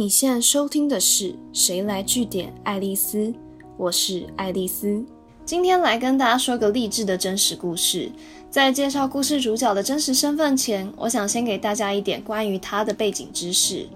你现在收听的是《谁来据点爱丽丝》，我是爱丽丝。今天来跟大家说个励志的真实故事。在介绍故事主角的真实身份前，我想先给大家一点关于他的背景知识。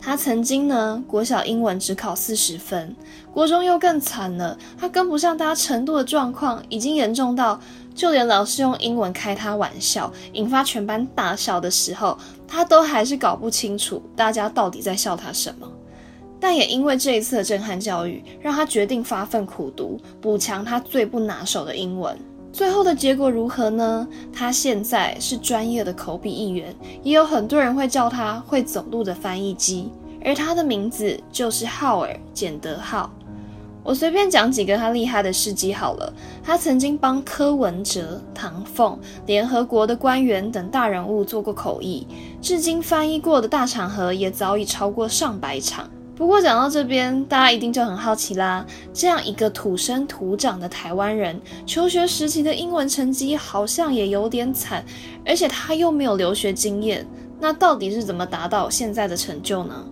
他曾经呢，国小英文只考四十分，国中又更惨了，他跟不上大家程度的状况，已经严重到就连老师用英文开他玩笑，引发全班大笑的时候，他都还是搞不清楚大家到底在笑他什么。但也因为这一次的震撼教育，让他决定发奋苦读，补强他最不拿手的英文。最后的结果如何呢？他现在是专业的口笔译员，也有很多人会叫他会走路的翻译机。而他的名字就是浩尔·简德浩。我随便讲几个他厉害的事迹好了。他曾经帮柯文哲、唐凤、联合国的官员等大人物做过口译，至今翻译过的大场合也早已超过上百场。不过讲到这边，大家一定就很好奇啦。这样一个土生土长的台湾人，求学时期的英文成绩好像也有点惨，而且他又没有留学经验，那到底是怎么达到现在的成就呢？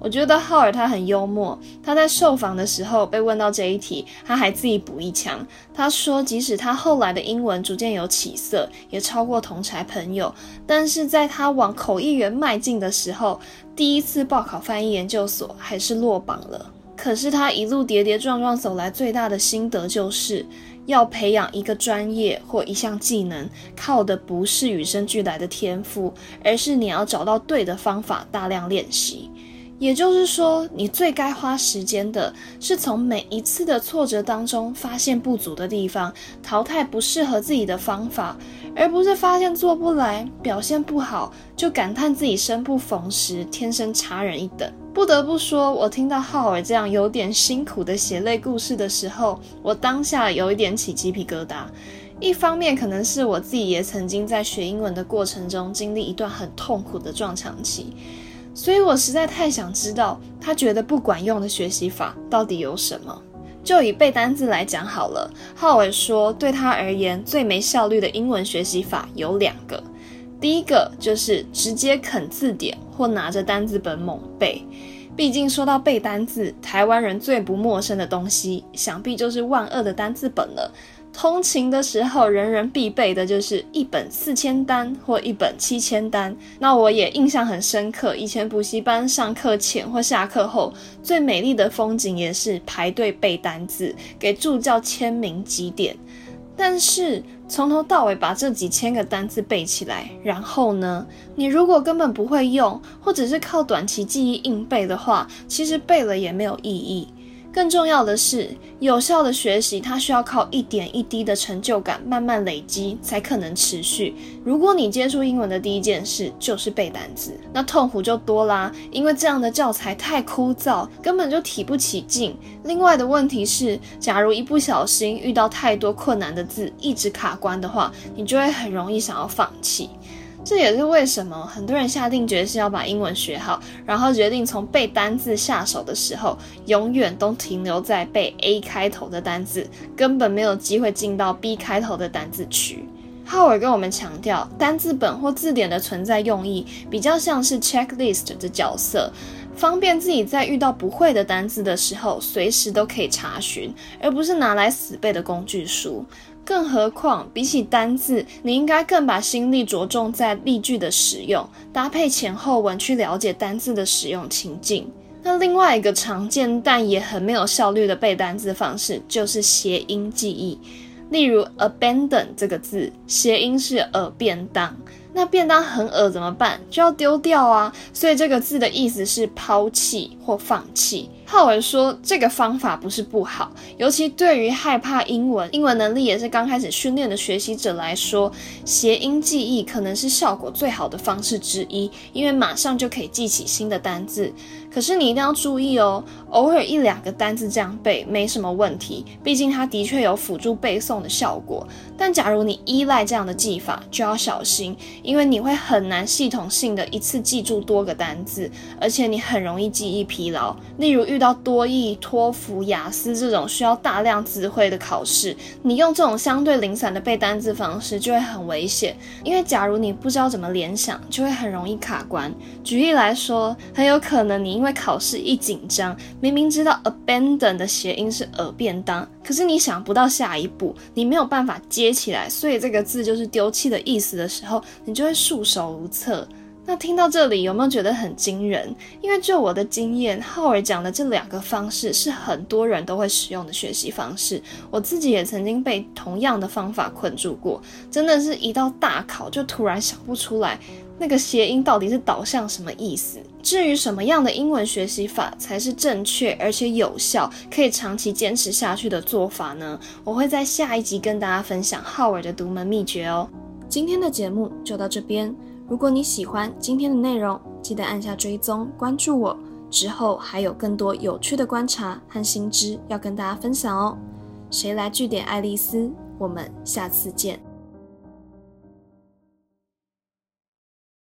我觉得浩尔他很幽默，他在受访的时候被问到这一题，他还自己补一枪。他说，即使他后来的英文逐渐有起色，也超过同才朋友，但是在他往口译员迈进的时候，第一次报考翻译研究所还是落榜了。可是他一路跌跌撞撞走来，最大的心得就是要培养一个专业或一项技能，靠的不是与生俱来的天赋，而是你要找到对的方法，大量练习。也就是说，你最该花时间的是从每一次的挫折当中发现不足的地方，淘汰不适合自己的方法，而不是发现做不来、表现不好就感叹自己生不逢时、天生差人一等。不得不说，我听到浩尔这样有点辛苦的血泪故事的时候，我当下有一点起鸡皮疙瘩。一方面可能是我自己也曾经在学英文的过程中经历一段很痛苦的撞墙期。所以我实在太想知道他觉得不管用的学习法到底有什么。就以背单字来讲好了，浩文说，对他而言最没效率的英文学习法有两个。第一个就是直接啃字典或拿着单字本猛背。毕竟说到背单字，台湾人最不陌生的东西，想必就是万恶的单字本了。通勤的时候，人人必备的就是一本四千单或一本七千单。那我也印象很深刻，以前补习班上课前或下课后，最美丽的风景也是排队背单字，给助教签名几点。但是从头到尾把这几千个单词背起来，然后呢，你如果根本不会用，或者是靠短期记忆硬背的话，其实背了也没有意义。更重要的是，有效的学习它需要靠一点一滴的成就感慢慢累积，才可能持续。如果你接触英文的第一件事就是背单词，那痛苦就多啦，因为这样的教材太枯燥，根本就提不起劲。另外的问题是，假如一不小心遇到太多困难的字，一直卡关的话，你就会很容易想要放弃。这也是为什么很多人下定决心要把英文学好，然后决定从背单字下手的时候，永远都停留在背 A 开头的单字，根本没有机会进到 B 开头的单字区。浩尔跟我们强调，单字本或字典的存在用意，比较像是 checklist 的角色，方便自己在遇到不会的单字的时候，随时都可以查询，而不是拿来死背的工具书。更何况，比起单字，你应该更把心力着重在例句的使用，搭配前后文去了解单字的使用情境。那另外一个常见但也很没有效率的背单字方式，就是谐音记忆。例如，abandon 这个字，谐音是耳便当。那便当很耳怎么办？就要丢掉啊！所以这个字的意思是抛弃或放弃。浩文说，这个方法不是不好，尤其对于害怕英文、英文能力也是刚开始训练的学习者来说，谐音记忆可能是效果最好的方式之一，因为马上就可以记起新的单字。可是你一定要注意哦，偶尔一两个单字这样背没什么问题，毕竟它的确有辅助背诵的效果。但假如你依赖这样的记法，就要小心。因为你会很难系统性的一次记住多个单字，而且你很容易记忆疲劳。例如遇遇到多义、托福、雅思这种需要大量词汇的考试，你用这种相对零散的背单词方式就会很危险，因为假如你不知道怎么联想，就会很容易卡关。举例来说，很有可能你因为考试一紧张，明明知道 abandon 的谐音是耳便当，可是你想不到下一步，你没有办法接起来，所以这个字就是丢弃的意思的时候，你就会束手无策。那听到这里有没有觉得很惊人？因为就我的经验，浩尔讲的这两个方式是很多人都会使用的学习方式。我自己也曾经被同样的方法困住过，真的是一到大考就突然想不出来那个谐音到底是导向什么意思。至于什么样的英文学习法才是正确而且有效，可以长期坚持下去的做法呢？我会在下一集跟大家分享浩尔的独门秘诀哦。今天的节目就到这边。如果你喜欢今天的内容，记得按下追踪关注我。之后还有更多有趣的观察和新知要跟大家分享哦。谁来据点爱丽丝？我们下次见。